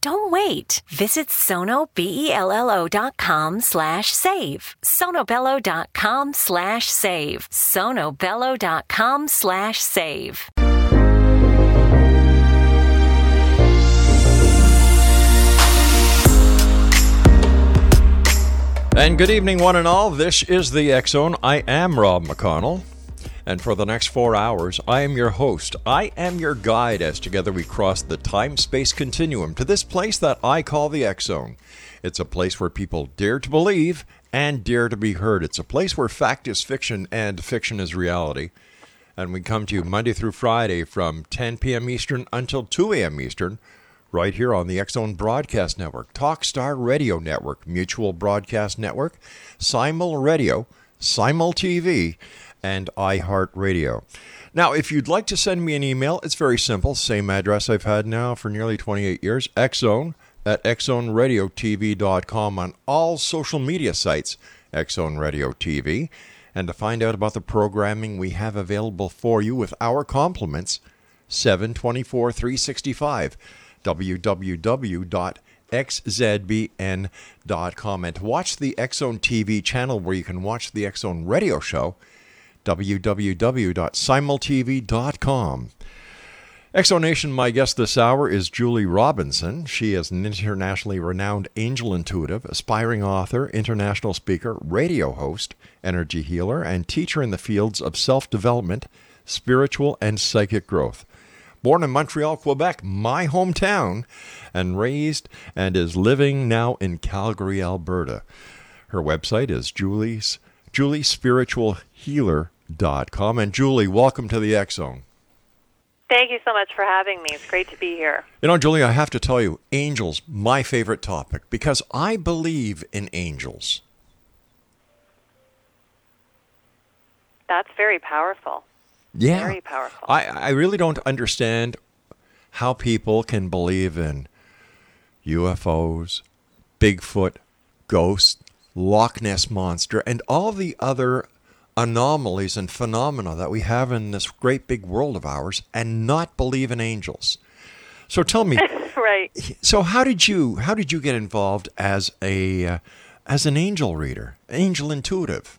Don't wait. Visit sonobello.com slash save. sonobello.com slash save. sonobello.com slash save. And good evening, one and all. This is the Zone. I am Rob McConnell. And for the next four hours, I am your host. I am your guide as together we cross the time space continuum to this place that I call the X Zone. It's a place where people dare to believe and dare to be heard. It's a place where fact is fiction and fiction is reality. And we come to you Monday through Friday from 10 p.m. Eastern until 2 a.m. Eastern, right here on the Zone Broadcast Network, Talkstar Radio Network, Mutual Broadcast Network, Simul Radio, Simul TV, and iHeartRadio. Now, if you'd like to send me an email, it's very simple. Same address I've had now for nearly 28 years, xzone at xzoneradiotv.com on all social media sites, Xzone Radio TV. And to find out about the programming we have available for you with our compliments, 724 365, www.xzbn.com. And to watch the Xzone TV channel where you can watch the Xzone Radio Show, www.simultv.com. Exonation, my guest this hour is Julie Robinson. She is an internationally renowned angel intuitive, aspiring author, international speaker, radio host, energy healer, and teacher in the fields of self development, spiritual, and psychic growth. Born in Montreal, Quebec, my hometown, and raised and is living now in Calgary, Alberta. Her website is Julie's Julie Spiritual Healer com. And Julie, welcome to the X Zone. Thank you so much for having me. It's great to be here. You know, Julie, I have to tell you, angels, my favorite topic because I believe in angels. That's very powerful. Yeah. Very powerful. I, I really don't understand how people can believe in UFOs, Bigfoot, ghosts, Loch Ness Monster, and all the other anomalies and phenomena that we have in this great big world of ours and not believe in angels. So tell me, right? So how did you how did you get involved as a uh, as an angel reader, angel intuitive?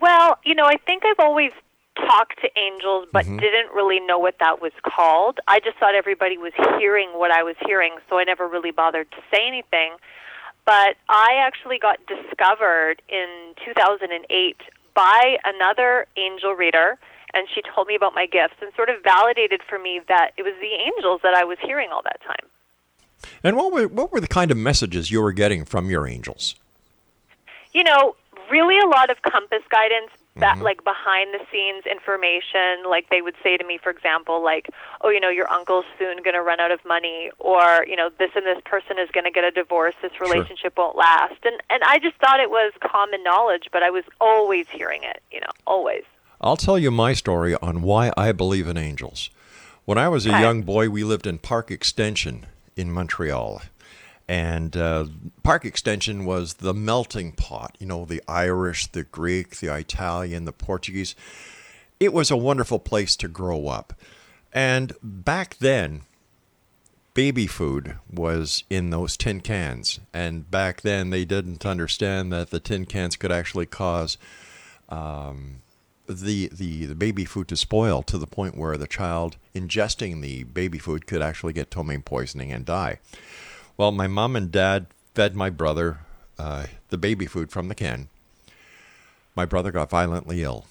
Well, you know, I think I've always talked to angels, but mm-hmm. didn't really know what that was called. I just thought everybody was hearing what I was hearing, so I never really bothered to say anything. But I actually got discovered in 2008 by another angel reader, and she told me about my gifts and sort of validated for me that it was the angels that I was hearing all that time. And what were what were the kind of messages you were getting from your angels? You know, really a lot of compass guidance, that mm-hmm. like behind the scenes information like they would say to me for example like oh you know your uncle's soon going to run out of money or you know this and this person is going to get a divorce this relationship sure. won't last and and I just thought it was common knowledge but I was always hearing it you know always I'll tell you my story on why I believe in angels when I was a okay. young boy we lived in Park Extension in Montreal and uh, Park Extension was the melting pot, you know, the Irish, the Greek, the Italian, the Portuguese. It was a wonderful place to grow up. And back then, baby food was in those tin cans. And back then, they didn't understand that the tin cans could actually cause um, the, the, the baby food to spoil to the point where the child ingesting the baby food could actually get ptomaine poisoning and die. Well, my mom and dad fed my brother uh, the baby food from the can. My brother got violently ill.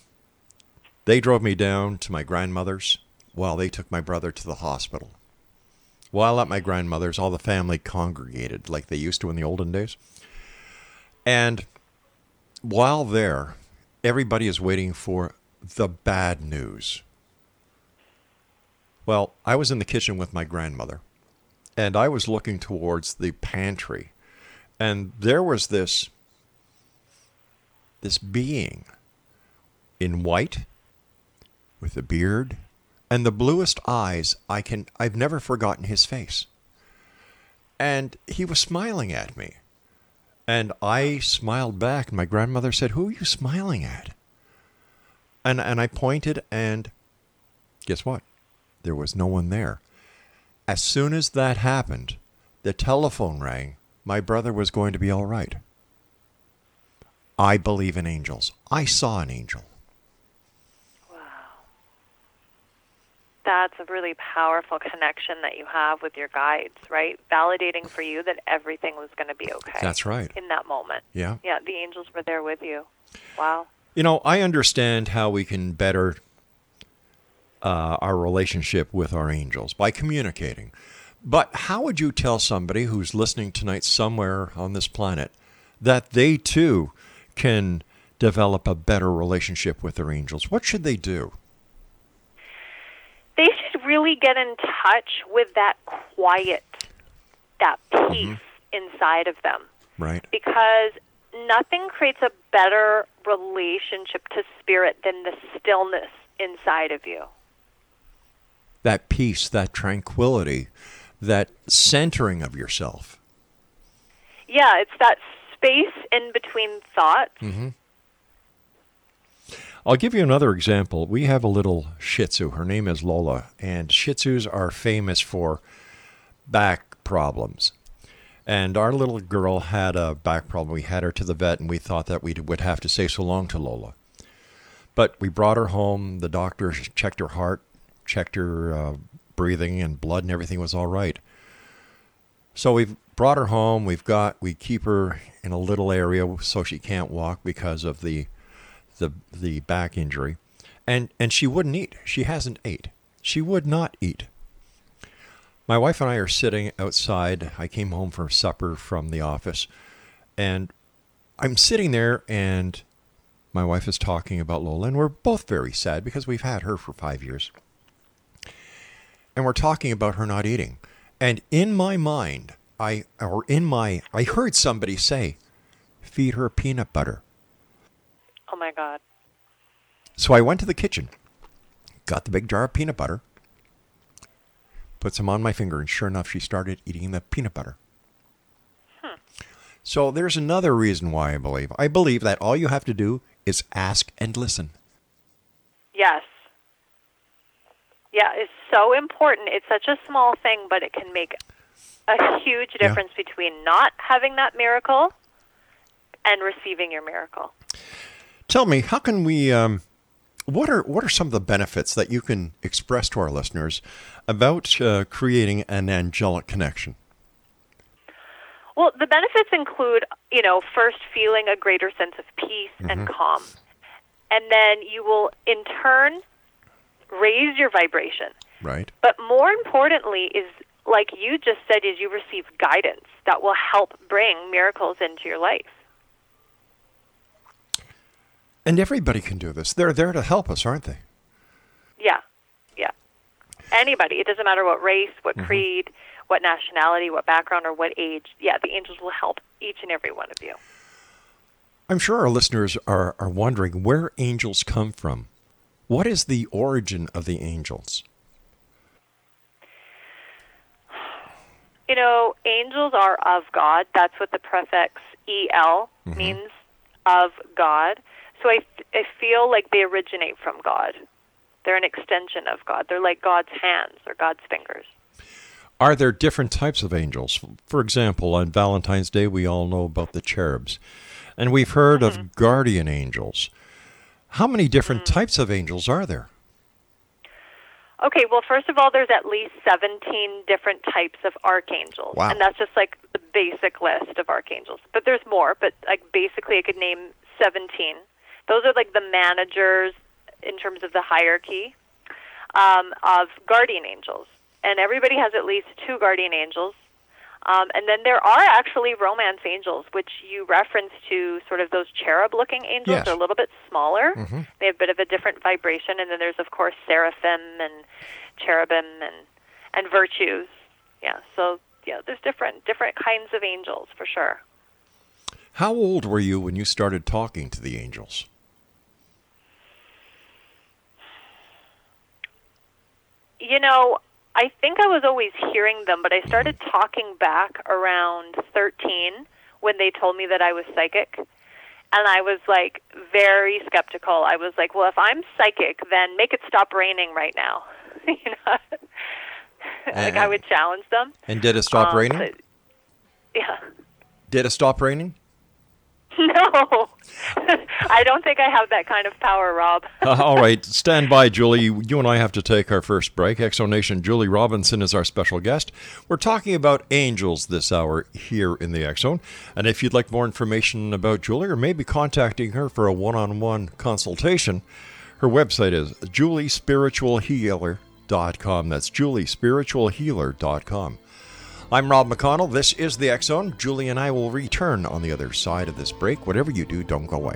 They drove me down to my grandmother's while they took my brother to the hospital. While at my grandmother's, all the family congregated like they used to in the olden days. And while there, everybody is waiting for the bad news. Well, I was in the kitchen with my grandmother, and I was looking towards the pantry, and there was this this being in white with a beard and the bluest eyes I can I've never forgotten his face. And he was smiling at me. And I smiled back and my grandmother said, "Who are you smiling at?" And and I pointed and guess what? There was no one there. As soon as that happened, the telephone rang. My brother was going to be all right. I believe in angels. I saw an angel. Wow. That's a really powerful connection that you have with your guides, right? Validating for you that everything was going to be okay. That's right. In that moment. Yeah. Yeah, the angels were there with you. Wow. You know, I understand how we can better uh, our relationship with our angels by communicating. But how would you tell somebody who's listening tonight somewhere on this planet that they too can develop a better relationship with their angels? What should they do? they should really get in touch with that quiet, that peace mm-hmm. inside of them. Right. Because nothing creates a better relationship to spirit than the stillness inside of you. That peace, that tranquility, that centering of yourself. Yeah, it's that space in between thoughts. Mm-hmm I'll give you another example. We have a little Shih Tzu. Her name is Lola, and Shih Tzus are famous for back problems. And our little girl had a back problem. We had her to the vet, and we thought that we would have to say so long to Lola. But we brought her home. The doctor checked her heart, checked her uh, breathing and blood, and everything was all right. So we've brought her home. We've got we keep her in a little area so she can't walk because of the the the back injury, and and she wouldn't eat. She hasn't ate. She would not eat. My wife and I are sitting outside. I came home for supper from the office, and I'm sitting there, and my wife is talking about Lola, and we're both very sad because we've had her for five years, and we're talking about her not eating. And in my mind, I or in my I heard somebody say, "Feed her peanut butter." Oh my God. So I went to the kitchen, got the big jar of peanut butter, put some on my finger, and sure enough, she started eating the peanut butter. Hmm. So there's another reason why I believe. I believe that all you have to do is ask and listen. Yes. Yeah, it's so important. It's such a small thing, but it can make a huge difference yeah. between not having that miracle and receiving your miracle. Tell me, how can we? Um, what are what are some of the benefits that you can express to our listeners about uh, creating an angelic connection? Well, the benefits include, you know, first feeling a greater sense of peace mm-hmm. and calm, and then you will in turn raise your vibration. Right. But more importantly, is like you just said, is you receive guidance that will help bring miracles into your life. And everybody can do this. They're there to help us, aren't they? Yeah, yeah. Anybody. It doesn't matter what race, what mm-hmm. creed, what nationality, what background, or what age. Yeah, the angels will help each and every one of you. I'm sure our listeners are, are wondering where angels come from. What is the origin of the angels? You know, angels are of God. That's what the prefix EL mm-hmm. means of God. So I, I feel like they originate from God. They're an extension of God. They're like God's hands or God's fingers. Are there different types of angels? For example, on Valentine's Day, we all know about the cherubs. And we've heard mm-hmm. of guardian angels. How many different mm-hmm. types of angels are there? Okay, well, first of all, there's at least 17 different types of archangels. Wow. And that's just like the basic list of archangels. But there's more, but like basically I could name 17 those are like the managers in terms of the hierarchy um, of guardian angels, and everybody has at least two guardian angels. Um, and then there are actually romance angels, which you reference to sort of those cherub looking angels. Yes. They're a little bit smaller. Mm-hmm. They have a bit of a different vibration. And then there's, of course, seraphim and cherubim and, and virtues. Yeah, so yeah, there's different different kinds of angels for sure. How old were you when you started talking to the angels? You know, I think I was always hearing them, but I started talking back around 13 when they told me that I was psychic. And I was like very skeptical. I was like, well, if I'm psychic, then make it stop raining right now. you know? like I would challenge them. And did it stop Um, raining? so- yeah. Did it stop raining? No. I don't think I have that kind of power, Rob. Uh, all right, stand by, Julie. You and I have to take our first break. Exonation Julie Robinson is our special guest. We're talking about angels this hour here in the X Zone. And if you'd like more information about Julie or maybe contacting her for a one on one consultation, her website is juliespiritualhealer.com. That's juliespiritualhealer.com. I'm Rob McConnell. This is the X Zone. Julie and I will return on the other side of this break. Whatever you do, don't go away.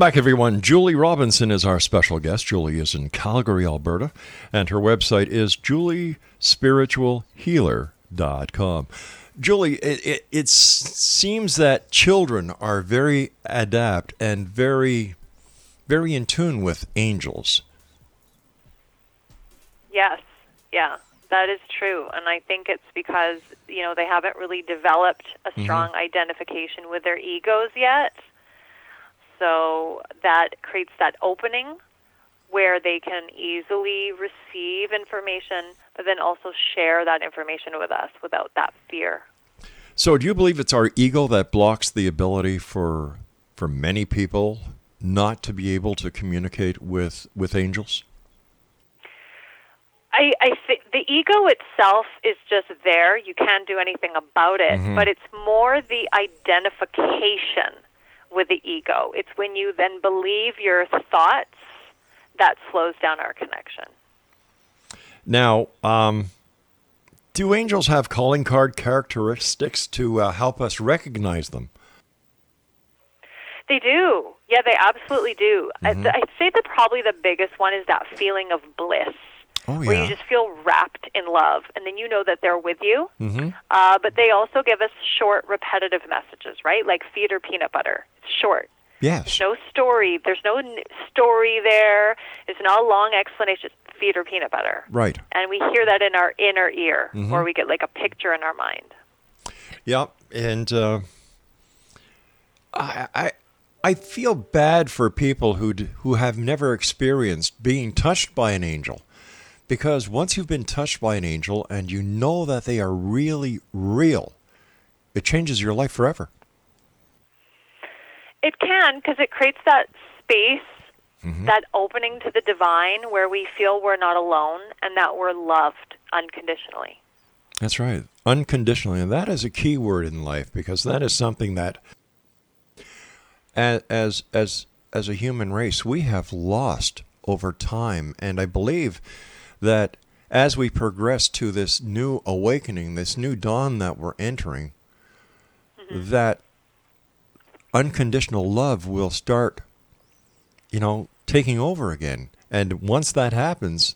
Back, everyone. Julie Robinson is our special guest. Julie is in Calgary, Alberta, and her website is juliespiritualhealer.com. Julie, it, it, it seems that children are very adept and very, very in tune with angels. Yes, yeah, that is true. And I think it's because, you know, they haven't really developed a mm-hmm. strong identification with their egos yet. So that creates that opening where they can easily receive information, but then also share that information with us without that fear. So, do you believe it's our ego that blocks the ability for for many people not to be able to communicate with with angels? I, I think the ego itself is just there. You can't do anything about it, mm-hmm. but it's more the identification with the ego. It's when you then believe your thoughts that slows down our connection. Now, um, do angels have calling card characteristics to uh, help us recognize them? They do. Yeah, they absolutely do. I I'd say that probably the biggest one is that feeling of bliss. Oh, Where yeah. you just feel wrapped in love, and then you know that they're with you. Mm-hmm. Uh, but they also give us short, repetitive messages, right? Like feed or peanut butter. It's short. Yes. no story. There's no n- story there. It's not a long explanation. Feed or peanut butter. Right. And we hear that in our inner ear, or we get like a picture in our mind. Yeah, and uh, I, I I feel bad for people who who have never experienced being touched by an angel, because once you've been touched by an angel and you know that they are really real, it changes your life forever. It can because it creates that space, mm-hmm. that opening to the divine where we feel we're not alone and that we're loved unconditionally. That's right. Unconditionally. And that is a key word in life because that is something that as as as, as a human race we have lost over time and I believe that as we progress to this new awakening, this new dawn that we're entering, mm-hmm. that unconditional love will start you know taking over again. And once that happens,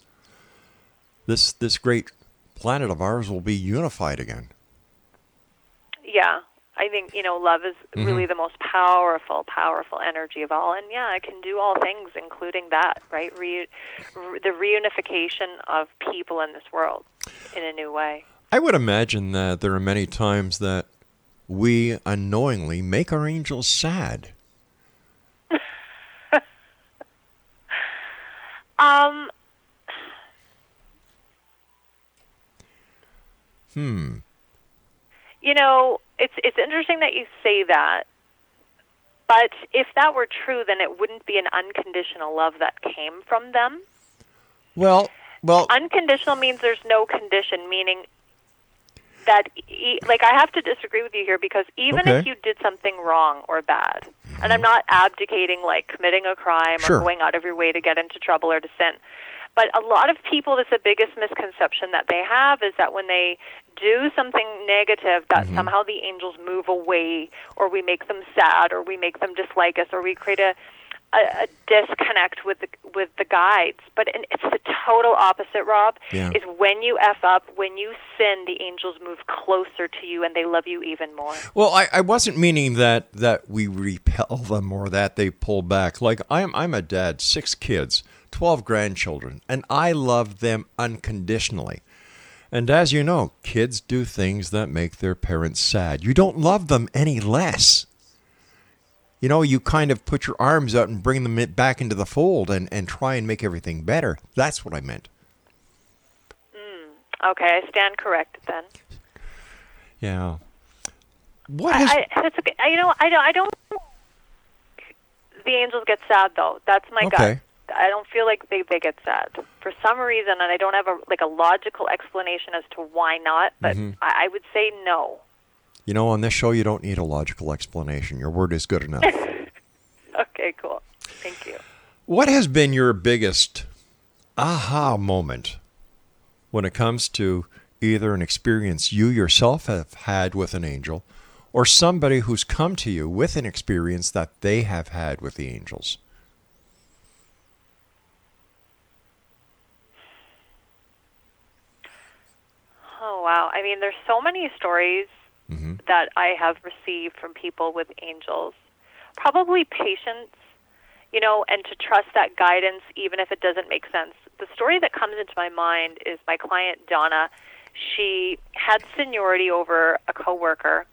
this this great planet of ours will be unified again. Yeah. I think, you know, love is really the most powerful, powerful energy of all. And yeah, it can do all things, including that, right? Re- re- the reunification of people in this world in a new way. I would imagine that there are many times that we unknowingly make our angels sad. Um, Hmm. You know, it's it's interesting that you say that. But if that were true, then it wouldn't be an unconditional love that came from them. Well, well, Unconditional means there's no condition, meaning that, e- like, I have to disagree with you here because even if you did something wrong or bad, and I'm mm-hmm. not abdicating, like, committing a crime Sure. or going out of your way to get into trouble or to sin, but a lot of people, that's the biggest misconception that they have is that when they do something negative, that mm-hmm. somehow the angels move away, or we make them sad, or we make them dislike us, or we create a a, a disconnect with the with the guides. But in, it's the total opposite, Rob. Yeah. Is when you f up, when you sin, the angels move closer to you and they love you even more. well, I, I wasn't meaning that that we repel them or that they pull back. Like I'm I'm a dad, six kids, twelve grandchildren, and I love them unconditionally. And as you know, kids do things that make their parents sad. You don't love them any less. You know, you kind of put your arms out and bring them back into the fold and, and try and make everything better. That's what I meant. Hmm. Okay, I stand corrected then. Yeah. What has I, I, that's okay. I, you know, I don't. I don't. The angels get sad though. That's my Okay. gut. I don't feel like they they get sad for some reason, and I don't have a like a logical explanation as to why not. But Mm-hmm. I, I would say no. You know, on this show, you don't need a logical explanation. Your word is good enough. Okay, cool. Thank you. what has been your biggest aha moment when it comes to either an experience you yourself have had with an angel or somebody who's come to you with an experience that they have had with the angels? Oh wow! I mean, there's so many stories mm-hmm. that I have received from people with angels. Probably patience, you know, and to trust that guidance even if it doesn't make sense. The story that comes into my mind is my client Donna. She had seniority over a coworker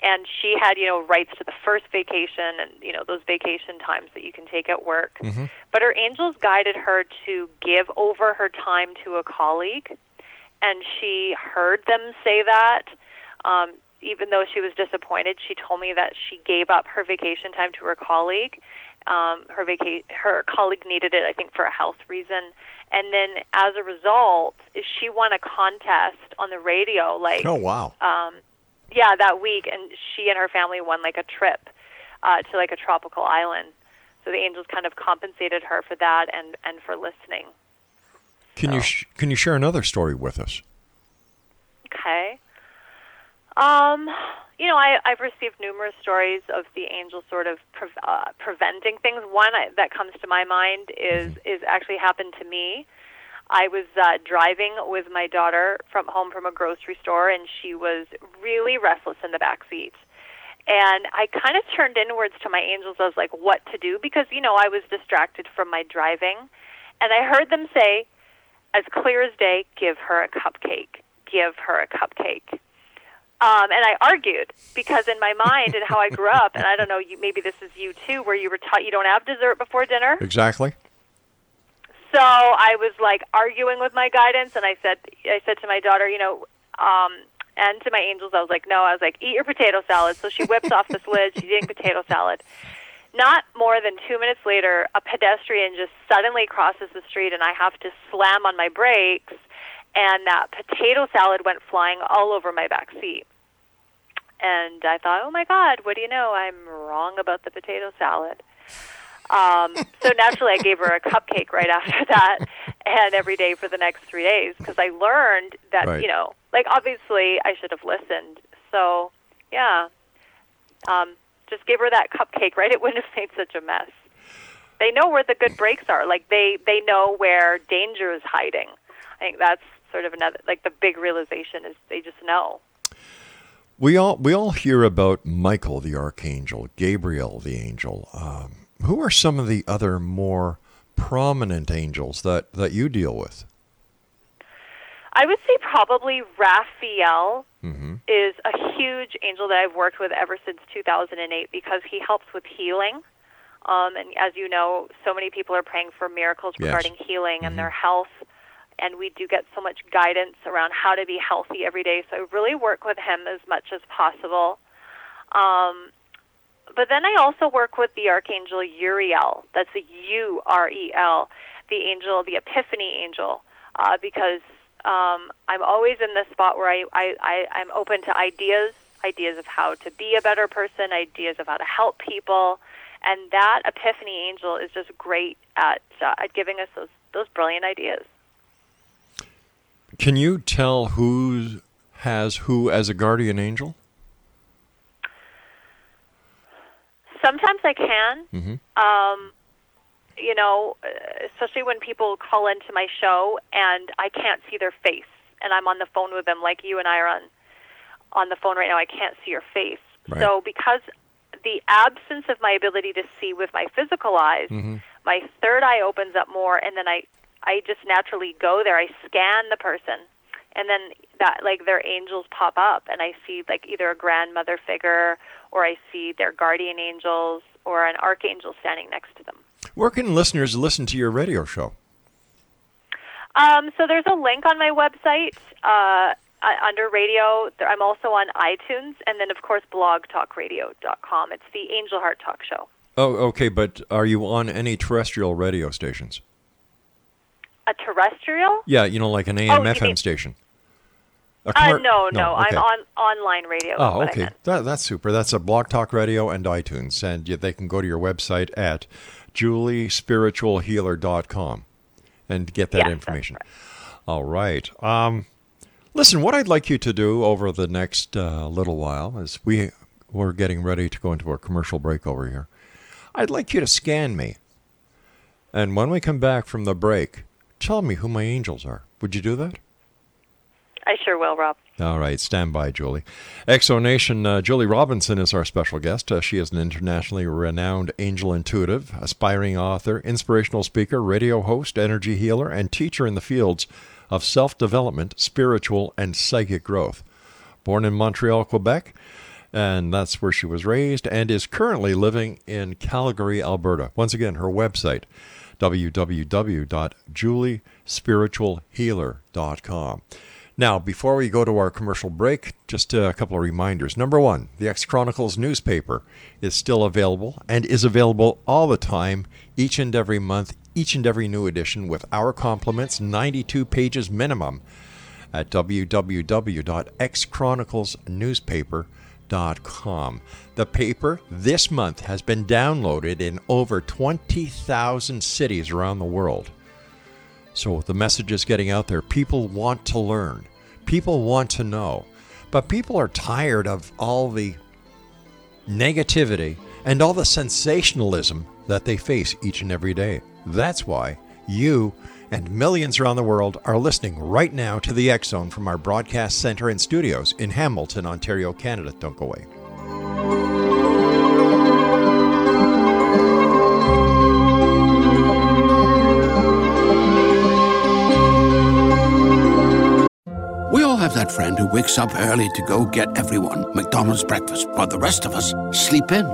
and she had, you know, rights to the first vacation and, you know, those vacation times that you can take at work. Mm-hmm. But her angels guided her to give over her time to a colleague and she heard them say that. Um, even though she was disappointed, she told me that she gave up her vacation time to her colleague. Um, her vaca- her colleague needed it, I think, for a health reason. And then, as a result, she won a contest on the radio. Like, Oh, wow. um, yeah, that week, and she and her family won like a trip uh, to like a tropical island. So the angels kind of compensated her for that and and for listening. Can you sh- can you share another story with us? Okay. Um, you know, I, I've received numerous stories of the angels sort of pre- uh, preventing things. One I, that comes to my mind is is actually happened to me. I was uh, driving with my daughter from home from a grocery store, and she was really restless in the back seat. And I kind of turned inwards to my angels. I was like, "What to do?" Because you know I was distracted from my driving, and I heard them say, as clear as day, "Give her a cupcake. Give her a cupcake." Um, and I argued because in my mind and how I grew up, and I don't know, you, maybe this is you too, where you were taught you don't have dessert before dinner. Exactly. So I was like arguing with my guidance, and I said, I said to my daughter, you know, um, and to my angels, I was like, no, I was like, eat your potato salad. So she whips off this lid. She's eating potato salad, not more than two minutes later, a pedestrian just suddenly crosses the street, and I have to slam on my brakes, and that potato salad went flying all over my back seat. And I thought, oh my God, what do you know? I'm wrong about the potato salad. Um, so naturally, I gave her a cupcake right after that, and every day for the next three days because I learned that Right. you know, like obviously I should have listened. So yeah, um, just give her that cupcake, right? It wouldn't have made such a mess. They know where the good breaks are. Like they they know where danger is hiding. I think that's sort of another like the big realization is they just know. We all we all hear about Michael the archangel, Gabriel the angel. Um, who are some of the other more prominent angels that that you deal with? I would say probably Raphael Mm-hmm. is a huge angel that I've worked with ever since 2008 because he helps with healing. Um, and as you know, so many people are praying for miracles Yes. regarding healing and their health. And we do get so much guidance around how to be healthy every day. So I really work with him as much as possible. Um, but then I also work with the archangel Uriel. That's a U R E L, the angel, the Epiphany angel, uh, because um, I'm always in this spot where I, I, I, I'm open to ideas, ideas of how to be a better person, ideas of how to help people, and that Epiphany angel is just great at, uh, at giving us those those brilliant ideas. Can you tell who has who as a guardian angel? Sometimes I can. Mhm. Um, you know, especially when people call into my show and I can't see their face, and I'm on the phone with them, like you and I are on on the phone right now. I can't see your face. Right. So because the absence of my ability to see with my physical eyes, mm-hmm. my third eye opens up more, and then I I just naturally go there. I scan the person, and then that like their angels pop up, and I see like either a grandmother figure, or I see their guardian angels, or an archangel standing next to them. Where can listeners listen to your radio show? Um, so there's a link on my website uh, uh, under radio. I'm also on iTunes, and then of course blogtalkradio.com. It's the Angel Heart Talk Show. Oh, okay, but are you on any terrestrial radio stations? A terrestrial? Yeah, you know, like an AM, Oh, FM mean- station. A Uh, commer- no, no, okay. I'm on online radio. Oh, okay. That, that's super. That's a Blog Talk Radio and iTunes, and you, they can go to your website at juliespiritualhealer.com and get that information. All right. Um, listen, what I'd like you to do over the next uh, little while is we we're getting ready to go into our commercial break over here. I'd like you to scan me, and when we come back from the break, tell me who my angels are. Would you do that? I sure will, Rob. All right, stand by, Julie. Exonation, uh, Julie Robinson is our special guest. Uh, she is an internationally renowned angel intuitive, aspiring author, inspirational speaker, radio host, energy healer, and teacher in the fields of self development, spiritual, and psychic growth. Born in Montreal, Quebec, and that's where she was raised, and is currently living in Calgary, Alberta. Once again, her website www.juliespiritualhealer.com. Now, before we go to our commercial break, just a couple of reminders. Number one, the X Chronicles newspaper is still available and is available all the time, each and every month, each and every new edition with our compliments, 92 pages minimum at www.xchroniclesnewspaper.com. The paper this month has been downloaded in over 20,000 cities around the world. So the message is getting out there. People want to learn, people want to know, but people are tired of all the negativity and all the sensationalism that they face each and every day. That's why you and millions around the world are listening right now to the X Zone from our broadcast center and studios in Hamilton, Ontario, Canada. Don't go away. Have that friend who wakes up early to go get everyone McDonald's breakfast, while the rest of us sleep in.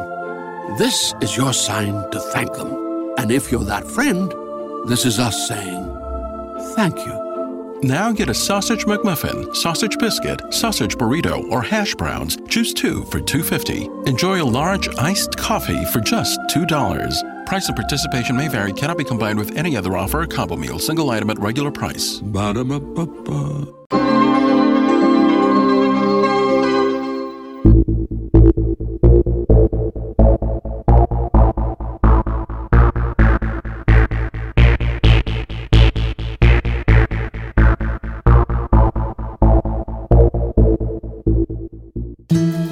This is your sign to thank them. And if you're that friend, this is us saying thank you. Now get a sausage McMuffin, sausage biscuit, sausage burrito, or hash browns. Choose two for $2.50. Enjoy a large iced coffee for just $2. Price and participation may vary, cannot be combined with any other offer or combo meal, single item at regular price. Ba-da-ba-ba-ba. thank you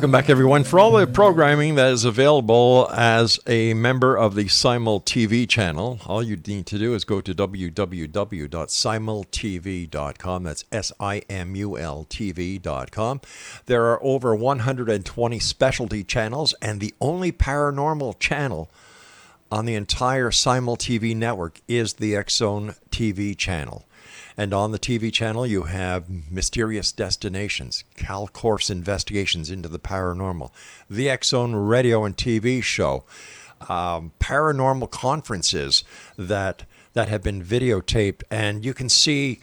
Welcome back, everyone. For all the programming that is available as a member of the Simul TV channel, all you need to do is go to www.simultv.com. That's S I M U L TV.com. There are over 120 specialty channels, and the only paranormal channel on the entire Simul TV network is the Zone TV channel. And on the TV channel, you have Mysterious Destinations, Kal Korff's investigations into the paranormal, the Zone radio and TV show, um, paranormal conferences that that have been videotaped, and you can see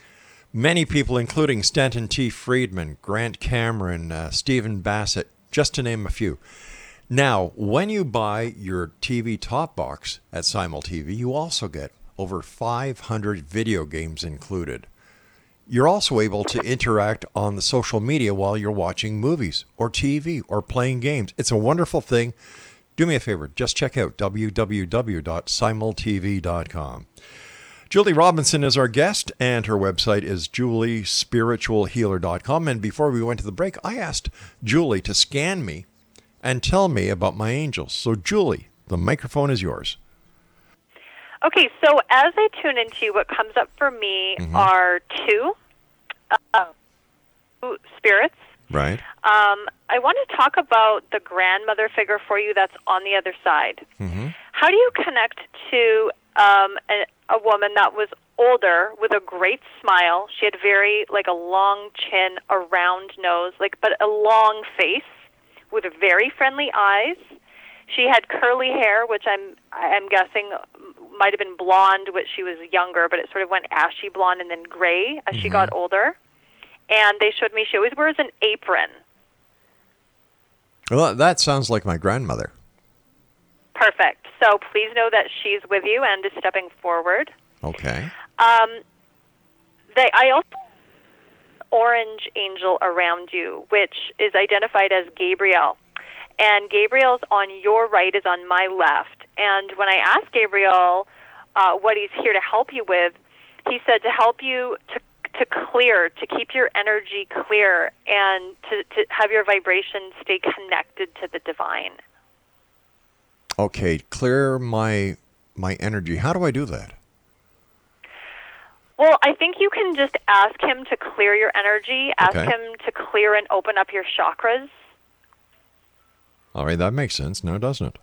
many people, including Stanton T. Friedman, Grant Cameron, uh, Stephen Bassett, just to name a few. Now, when you buy your TV top box at Simul TV, you also get over 500 video games included. You're also able to interact on the social media while you're watching movies or TV or playing games. It's a wonderful thing. Do me a favor, just check out www.simultv.com. Julie Robinson is our guest, and her website is juliespiritualhealer.com. And before we went to the break, I asked Julie to scan me and tell me about my angels. So, Julie, the microphone is yours. Okay, so as I tune into you, what comes up for me Mm-hmm. are two, uh, two spirits. Right. Um, I want to talk about the grandmother figure for you that's on the other side. Mm-hmm. How do you connect to um, a, a woman that was older with a great smile? She had very like a long chin, a round nose, like but a long face with very friendly eyes. She had curly hair, which I'm I'm guessing might have been blonde when she was younger, but it sort of went ashy blonde and then gray as she got older. And they showed me she always wears an apron. Well, that sounds like my grandmother. Perfect. So please know that she's with you and is stepping forward. Okay. Um, they, I also orange angel around you, which is identified as Gabriel. And Gabriel's on your right is on my left. And when I asked Gabriel uh, what he's here to help you with, he said to help you to to clear, to keep your energy clear, and to, to have your vibration stay connected to the divine. Okay, clear my my energy. How do I do that? Well, I think you can just ask him to clear your energy, ask Okay. him to clear and open up your chakras. All right, that makes sense now, doesn't it?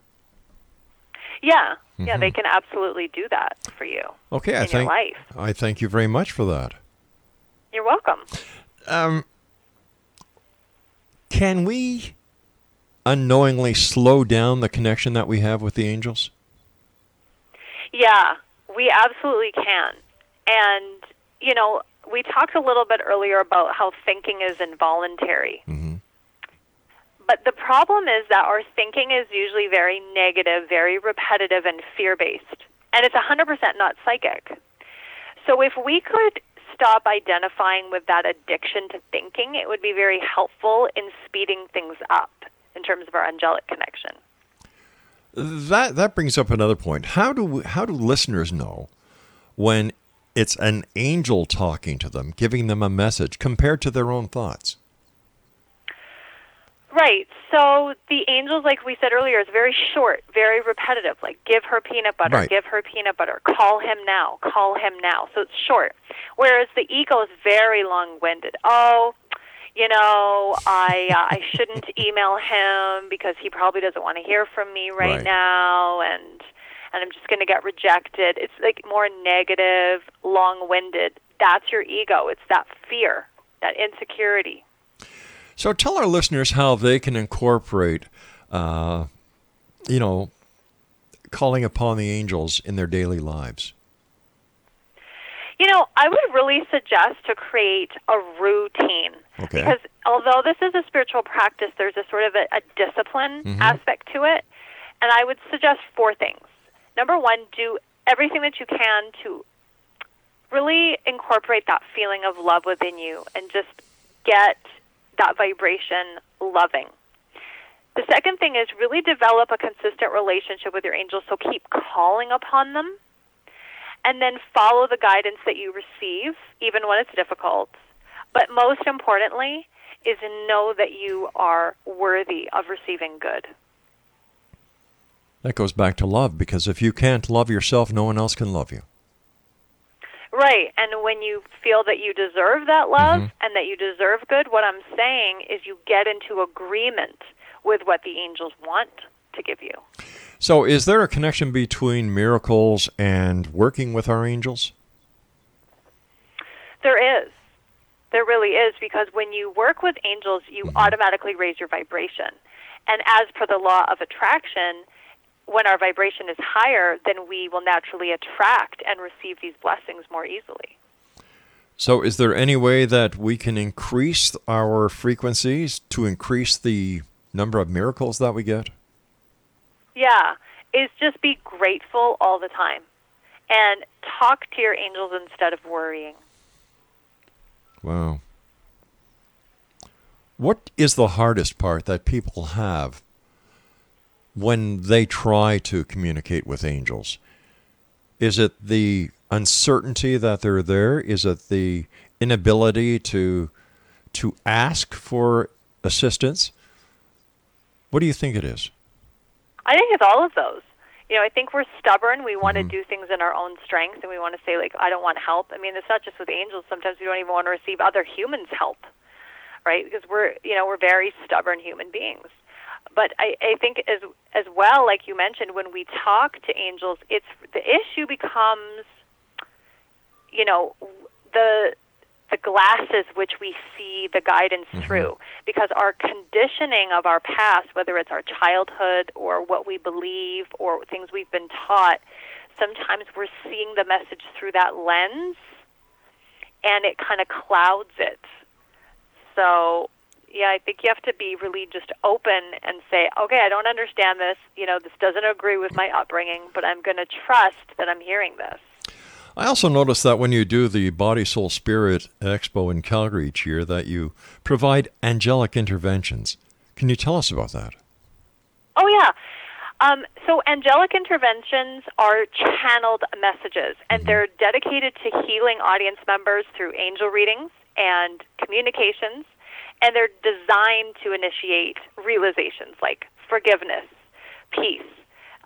Yeah, yeah, they can absolutely do that for you Okay, I thank. I thank you very much for that. You're welcome. Um, can we unknowingly slow down the connection that we have with the angels? Yeah, we absolutely can. And, you know, we talked a little bit earlier about how thinking is involuntary. Mhm. But the problem is that our thinking is usually very negative, very repetitive, and fear based. And it's 100% not psychic. So if we could stop identifying with that addiction to thinking, it would be very helpful in speeding things up in terms of our angelic connection. That that brings up another point. How do we, how do listeners know when it's an angel talking to them, giving them a message compared to their own thoughts? Right. So the angels, like we said earlier, is very short, very repetitive. Like give her peanut butter, Right. give her peanut butter, call him now, call him now. So it's short. Whereas the ego is very long-winded. Oh, you know, I uh, I shouldn't email him because he probably doesn't want to hear from me right, Right. now, and and I'm just going to get rejected. It's like more negative, long-winded. That's your ego. It's that fear, that insecurity. So tell our listeners how they can incorporate, uh, you know, calling upon the angels in their daily lives. You know, I would really suggest to create a routine. Okay. Because although this is a spiritual practice, there's a sort of a, a discipline aspect to it. And I would suggest four things. Number one, do everything that you can to really incorporate that feeling of love within you and just get that vibration loving. The second thing is really develop a consistent relationship with your angels, so keep calling upon them and then follow the guidance that you receive, even when it's difficult. But most importantly, is know that you are worthy of receiving good. That goes back to love because if you can't love yourself, no one else can love you. Right. And when you feel that you deserve that love mm-hmm. and that you deserve good, what I'm saying is you get into agreement with what the angels want to give you. So, is there a connection between miracles and working with our angels? There is. There really is because when you work with angels, you mm-hmm. automatically raise your vibration. And as per the law of attraction, when our vibration is higher, then we will naturally attract and receive these blessings more easily. So, is there any way that we can increase our frequencies to increase the number of miracles that we get? Yeah, is just be grateful all the time and talk to your angels instead of worrying. Wow. What is the hardest part that people have when they try to communicate with angels? Is it the uncertainty that they're there? Is it the inability to to ask for assistance? What do you think it is? I think it's all of those. You know, I think we're stubborn. We want to mm-hmm. do things in our own strength, and we want to say like, "I don't want help." I mean, it's not just with angels. Sometimes we don't even want to receive other humans' help, right? Because we're, you know, we're very stubborn human beings. But I, I think as as well, like you mentioned, when we talk to angels, it's the issue becomes, you know, the the glasses which we see the guidance mm-hmm. through. Because our conditioning of our past whether it's our childhood or what we believe or things we've been taught sometimes we're seeing the message through that lens and it kind of clouds it. So yeah i think you have to be really just open and say okay i don't understand this you know this doesn't agree with my upbringing but i'm going to trust that i'm hearing this I also noticed that when you do the Body Soul Spirit Expo in Calgary each year that you provide angelic interventions. Can you tell us about that? Oh yeah. Um, so angelic interventions are channeled messages, and they're dedicated to healing audience members through angel readings and communications, and they're designed to initiate realizations like forgiveness, peace,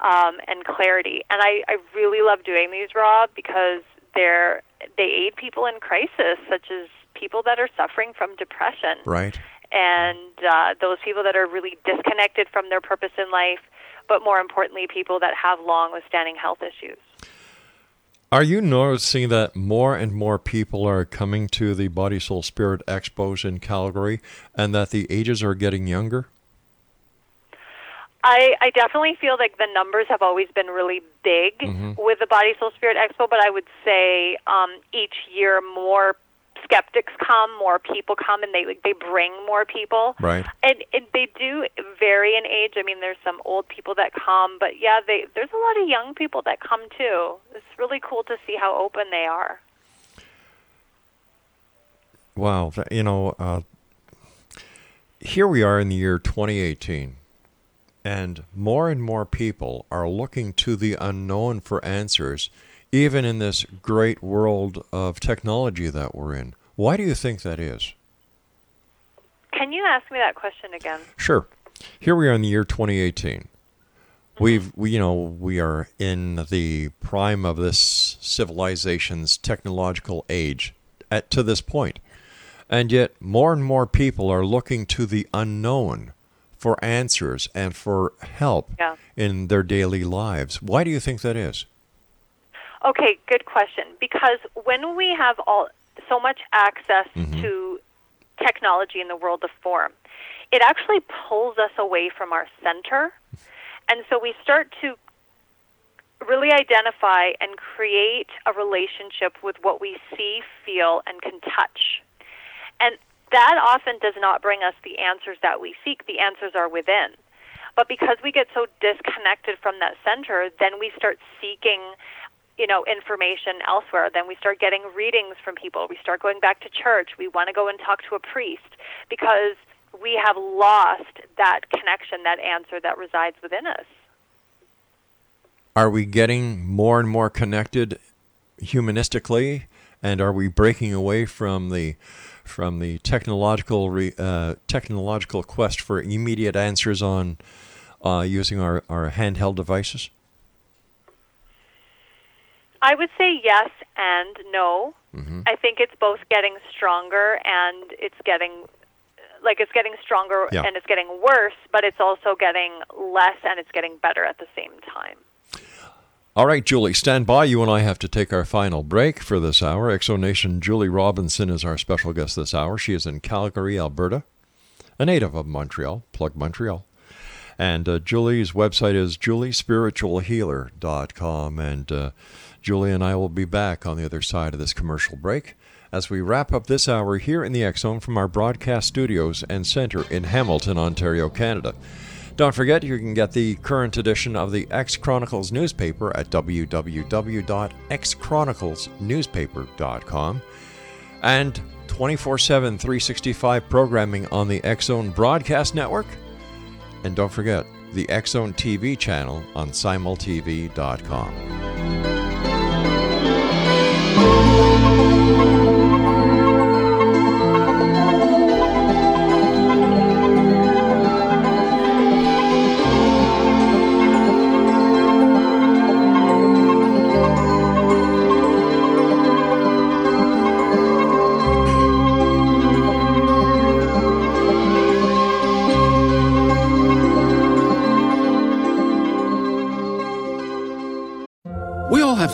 um, and clarity. And I, I really love doing these, Rob, because they're they aid people in crisis, such as people that are suffering from depression Right. and uh, those people that are really disconnected from their purpose in life, but more importantly, people that have long withstanding health issues. Are you noticing that more and more people are coming to the Body Soul Spirit Expos in Calgary and that the ages are getting younger? I, I definitely feel like the numbers have always been really big with the Body Soul Spirit Expo, but I would say um, each year more skeptics come, more people come, and they like, they bring more people. Right. And, and they do vary in age. I mean, there's some old people that come, but yeah, they there's a lot of young people that come too. It's really cool to see how open they are. Wow. You know, uh, here we are in the year 2018, and more and more people are looking to the unknown for answers, even in this great world of technology that we're in. Why do you think that is? Can you ask me that question again? Sure. Here we are in the year 2018. Mm-hmm. We've, we, you know, we are in the prime of this civilization's technological age at to this point. And yet, more and more people are looking to the unknown for answers and for help Yeah. in their daily lives. Why do you think that is? Okay, good question. Because when we have all so much access mm-hmm. to technology in the world of form, it actually pulls us away from our center. And so we start to really identify and create a relationship with what we see, feel, and can touch. And that often does not bring us the answers that we seek. The answers are within. But because we get so disconnected from that center, then we start seeking, you know, information elsewhere. Then we start getting readings from people. We start going back to church. We want to go and talk to a priest because we have lost that connection, that answer that resides within us. Are we getting more and more connected humanistically, and are we breaking away from the from the technological re, uh, technological quest for immediate answers on uh, using our, our handheld devices? I would say yes and no. I think it's both getting stronger and it's getting like it's getting stronger Yeah. and it's getting worse, but it's also getting less and it's getting better at the same time. All right, Julie, stand by. You and I have to take our final break for this hour. X Zone Nation Julie Robinson is our special guest this hour. She is in Calgary, Alberta, a native of Montreal. Plug Montreal. And uh, Julie's website is juliespiritualhealer.com. And uh, Julie and I will be back on the other side of this commercial break as we wrap up this hour here in the Zone from our broadcast studios and center in Hamilton, Ontario, Canada. Don't forget, you can get the current edition of the X Chronicles newspaper at www.xchroniclesnewspaper.com and 24 7, 365 programming on the Zone Broadcast Network. And don't forget, the Zone TV channel on simultv.com. We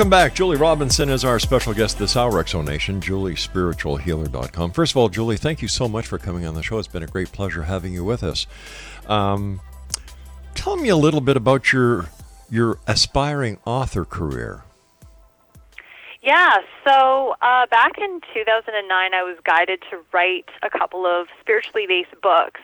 Welcome back. Julie Robinson is our special guest this hour, X Zone Nation, juliespiritualhealer.com. First of all, Julie, thank you so much for coming on the show. It's been a great pleasure having you with us. Um, tell me a little bit about your your aspiring author career. Yeah, so uh, back in 2009, I was guided to write a couple of spiritually based books,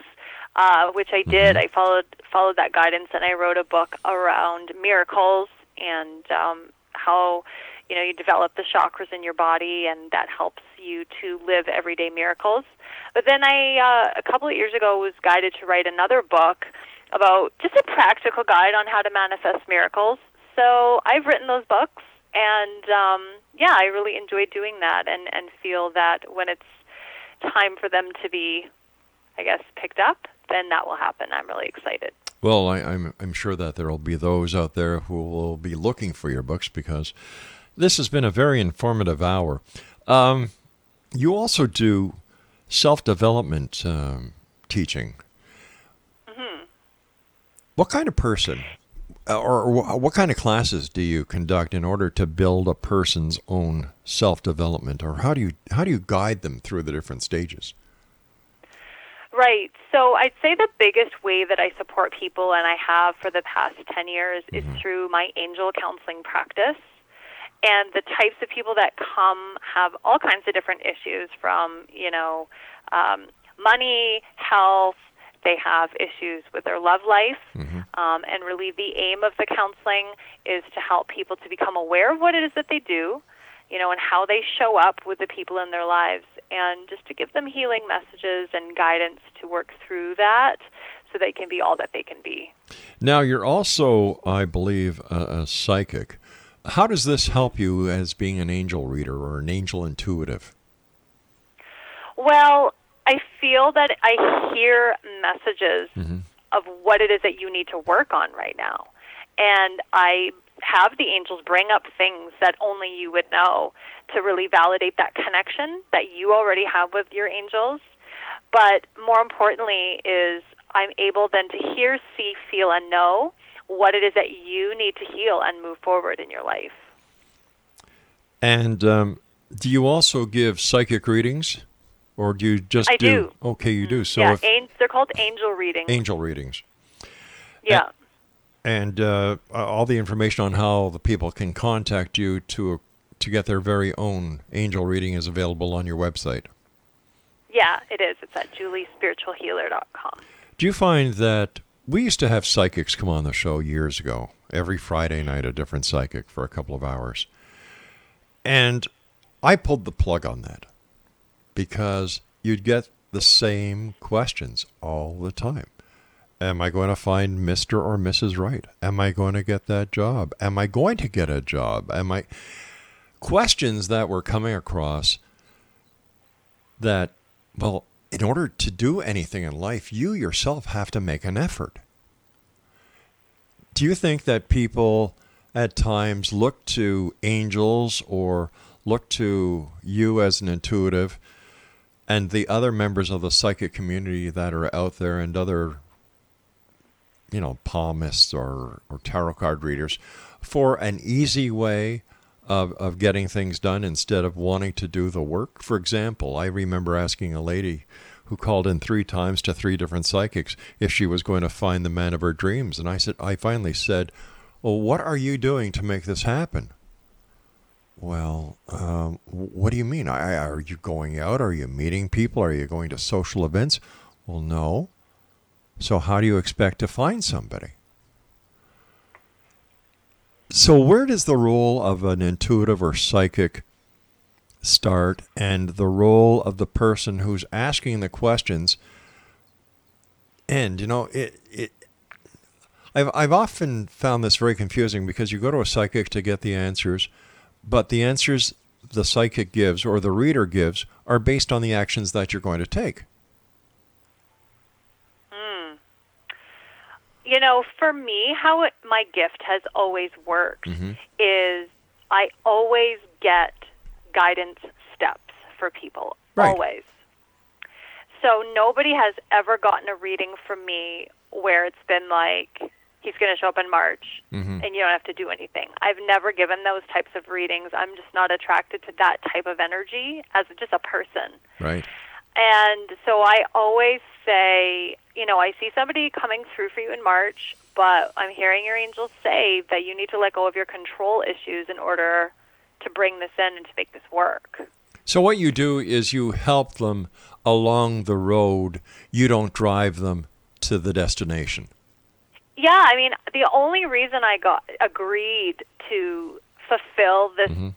uh, which I did. I followed followed that guidance, and I wrote a book around miracles and um, how you know you develop the chakras in your body, and that helps you to live everyday miracles. But then I, uh, a couple of years ago, was guided to write another book about just a practical guide on how to manifest miracles. So I've written those books, and um, yeah, I really enjoy doing that, and and feel that when it's time for them to be, I guess, picked up, then that will happen. I'm really excited. Well, I, I'm I'm sure that there will be those out there who will be looking for your books because this has been a very informative hour. Um, you also do self development um, teaching. What kind of person or, what kind of classes do you conduct in order to build a person's own self-development or how do you how do you guide them through the different stages? Right. So I'd say the biggest way that I support people, and I have for the past 10 years, mm-hmm. is through my angel counseling practice. And the types of people that come have all kinds of different issues from, you know, um, money, health, they have issues with their love life. Mm-hmm. Um, and really, the aim of the counseling is to help people to become aware of what it is that they do, you know, and how they show up with the people in their lives, and just to give them healing messages and guidance to work through that so they can be all that they can be. Now, you're also, I believe, a, a psychic. How does this help you as being an angel reader or an angel intuitive? Well, I feel that I hear messages mm-hmm. of what it is that you need to work on right now. And I have the angels bring up things that only you would know to really validate that connection that you already have with your angels. But more importantly, is I'm able then to hear, see, feel, and know what it is that you need to heal and move forward in your life. And um, do you also give psychic readings? Or do you just I do? do. Okay, you do. So yeah, if, an- they're called angel readings. Angel readings. Yeah and uh, all the information on how the people can contact you to to get their very own angel reading is available on your website. Yeah, it is. It's at juliespiritualhealer.com. Do you find that we used to have psychics come on the show years ago, every Friday night, a different psychic for a couple of hours? And I pulled the plug on that because you'd get the same questions all the time. Am I going to find Mr. or Mrs. Right? Am I going to get that job? Am I going to get a job? Am I questions that were coming across that well, in order to do anything in life, you yourself have to make an effort. Do you think that people at times look to angels or look to you as an intuitive and the other members of the psychic community that are out there and other you know, palmists or, or tarot card readers for an easy way of, of getting things done instead of wanting to do the work. For example, I remember asking a lady who called in three times to three different psychics if she was going to find the man of her dreams. And I said, I finally said, Well, what are you doing to make this happen? Well, um, what do you mean? I, are you going out? Are you meeting people? Are you going to social events? Well, no. So, how do you expect to find somebody? So, where does the role of an intuitive or psychic start, and the role of the person who's asking the questions end? You know, it, it I've, I've often found this very confusing because you go to a psychic to get the answers, but the answers the psychic gives or the reader gives are based on the actions that you're going to take. You know, for me, how it, my gift has always worked mm-hmm. is I always get guidance steps for people. Right. Always. So nobody has ever gotten a reading from me where it's been like, he's going to show up in March mm-hmm. and you don't have to do anything. I've never given those types of readings. I'm just not attracted to that type of energy as just a person. Right. And so I always say, you know, I see somebody coming through for you in March, but I'm hearing your angels say that you need to let go of your control issues in order to bring this in and to make this work. So what you do is you help them along the road. You don't drive them to the destination. Yeah, I mean, the only reason I got agreed to fulfill this mm-hmm.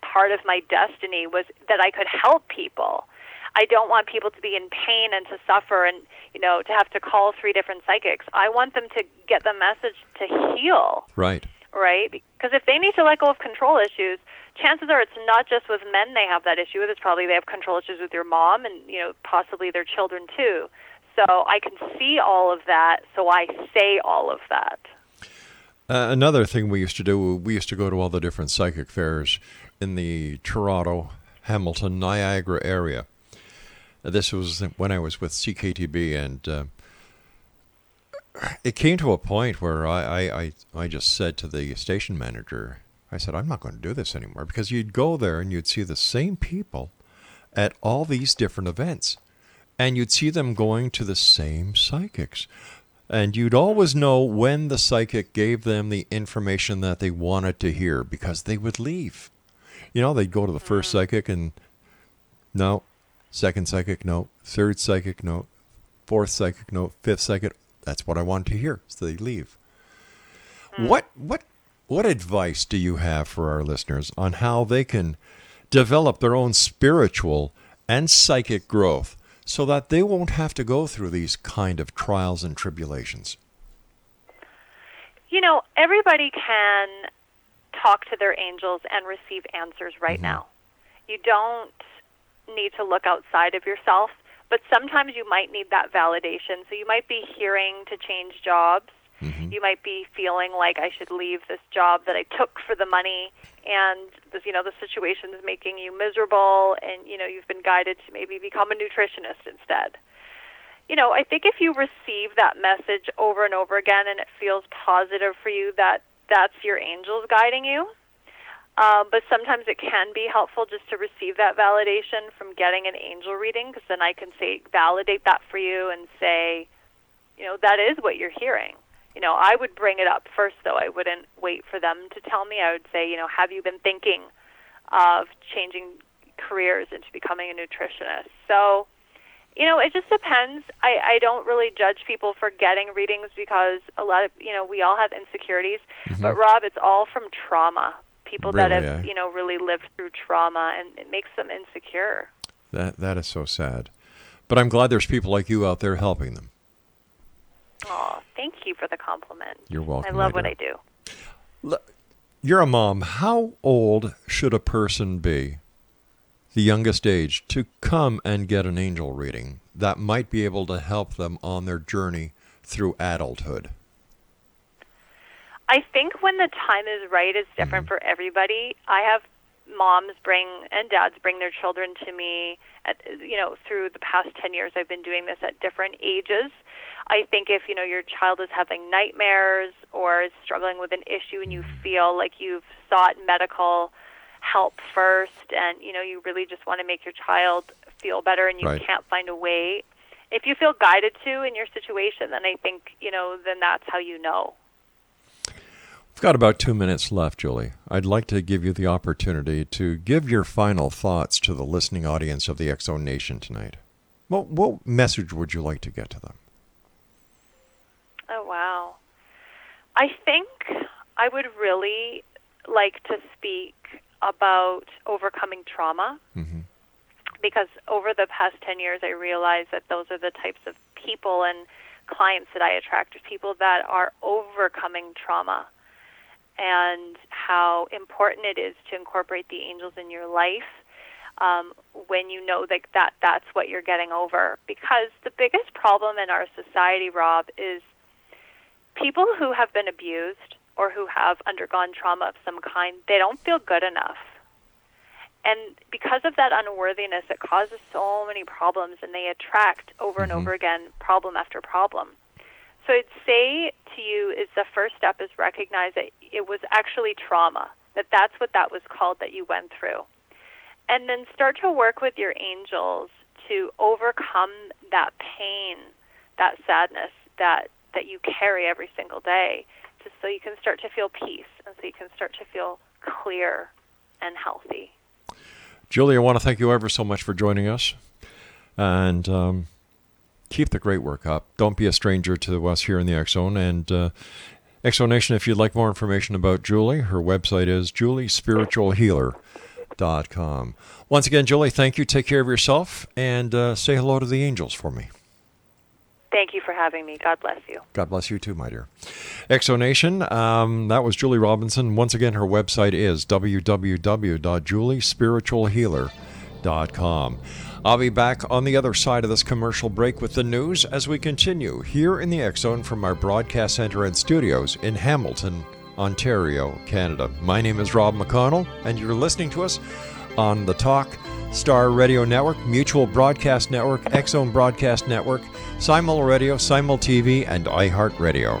part of my destiny was that I could help people. I don't want people to be in pain and to suffer and you know to have to call three different psychics. I want them to get the message to heal. Right. Right? Because if they need to let go of control issues, chances are it's not just with men they have that issue with. It's probably they have control issues with your mom and you know possibly their children too. So I can see all of that. So I say all of that. Uh, another thing we used to do, we used to go to all the different psychic fairs in the Toronto, Hamilton, Niagara area. This was when I was with CKTB, and uh, it came to a point where I, I, I, I just said to the station manager, I said, I'm not going to do this anymore because you'd go there and you'd see the same people at all these different events. And you'd see them going to the same psychics. And you'd always know when the psychic gave them the information that they wanted to hear because they would leave. You know, they'd go to the first psychic and no, second psychic, note, third psychic, note, fourth psychic, note, fifth psychic. That's what I want to hear. So they leave. What what what advice do you have for our listeners on how they can develop their own spiritual and psychic growth so that they won't have to go through these kind of trials and tribulations? You know, everybody can talk to their angels and receive answers right Mm-hmm. now. You don't need to look outside of yourself, but sometimes you might need that validation. So you might be hearing to change jobs. Mm-hmm. You might be feeling like I should leave this job that I took for the money and this, you know the situation is making you miserable and you know you've been guided to maybe become a nutritionist instead you know, I think if you receive that message over and over again and it feels positive for you, that that's your angels guiding you. Um, but sometimes it can be helpful just to receive that validation from getting an angel reading, because then I can say validate that for you and say, you know, that is what you're hearing. You know, I would bring it up first, though. I wouldn't wait for them to tell me. I would say, you know, have you been thinking of changing careers into becoming a nutritionist? So, you know, it just depends. I, I don't really judge people for getting readings because a lot of, you know, we all have insecurities. But, Rob, it's all from trauma. People that have, eh? you know, really lived through trauma, and it makes them insecure. That that is so sad. But I'm glad there's people like you out there helping them. Oh, thank you for the compliment. You're welcome, I love my what I do. You're a mom. How old should a person be, the youngest age, to come and get an angel reading that might be able to help them on their journey through adulthood? I think when the time is right is different Mm-hmm. for everybody. I have moms bring and dads bring their children to me at you know through the past 10 years I've been doing this at different ages. I think if you know your child is having nightmares or is struggling with an issue and you Mm-hmm. feel like you've sought medical help first and you know you really just want to make your child feel better and you Right. can't find a way if you feel guided to in your situation then I think you know then that's how you know We've got about two minutes left, Julie. I'd like to give you the opportunity to give your final thoughts to the listening audience of the X Zone Nation tonight. What, what message would you like to get to them? Oh, wow. I think I would really like to speak about overcoming trauma Mhm. because over the past 10 years, I realized that those are the types of people and clients that I attract people that are overcoming trauma and how important it is to incorporate the angels in your life um, when you know that, that that's what you're getting over. Because the biggest problem in our society, Rob, is people who have been abused or who have undergone trauma of some kind, they don't feel good enough. And because of that unworthiness, it causes so many problems, and they attract over and over again problem after problem. So I'd say to you is the first step is recognize that it was actually trauma, that that's what that was called that you went through. And then start to work with your angels to overcome that pain, that sadness that, that you carry every single day, just so you can start to feel peace and so you can start to feel clear and healthy. Julie, I want to thank you ever so much for joining us. And um, keep the great work up. Don't be a stranger to us here in the Zone. And uh, Zone Nation, if you'd like more information about Julie, her website is juliespiritualhealer.com. Once again, Julie, thank you. Take care of yourself and uh, say hello to the angels for me. Thank you for having me. God bless you. God bless you too, my dear. X Zone Nation, um, that was Julie Robinson. Once again, her website is www.juliespiritualhealer.com. I'll be back on the other side of this commercial break with the news as we continue here in the Zone from our broadcast center and studios in Hamilton, Ontario, Canada. My name is Rob McConnell, and you're listening to us on the Talk Star Radio Network, Mutual Broadcast Network, Zone Broadcast Network, Simul Radio, Simul TV, and iHeartRadio.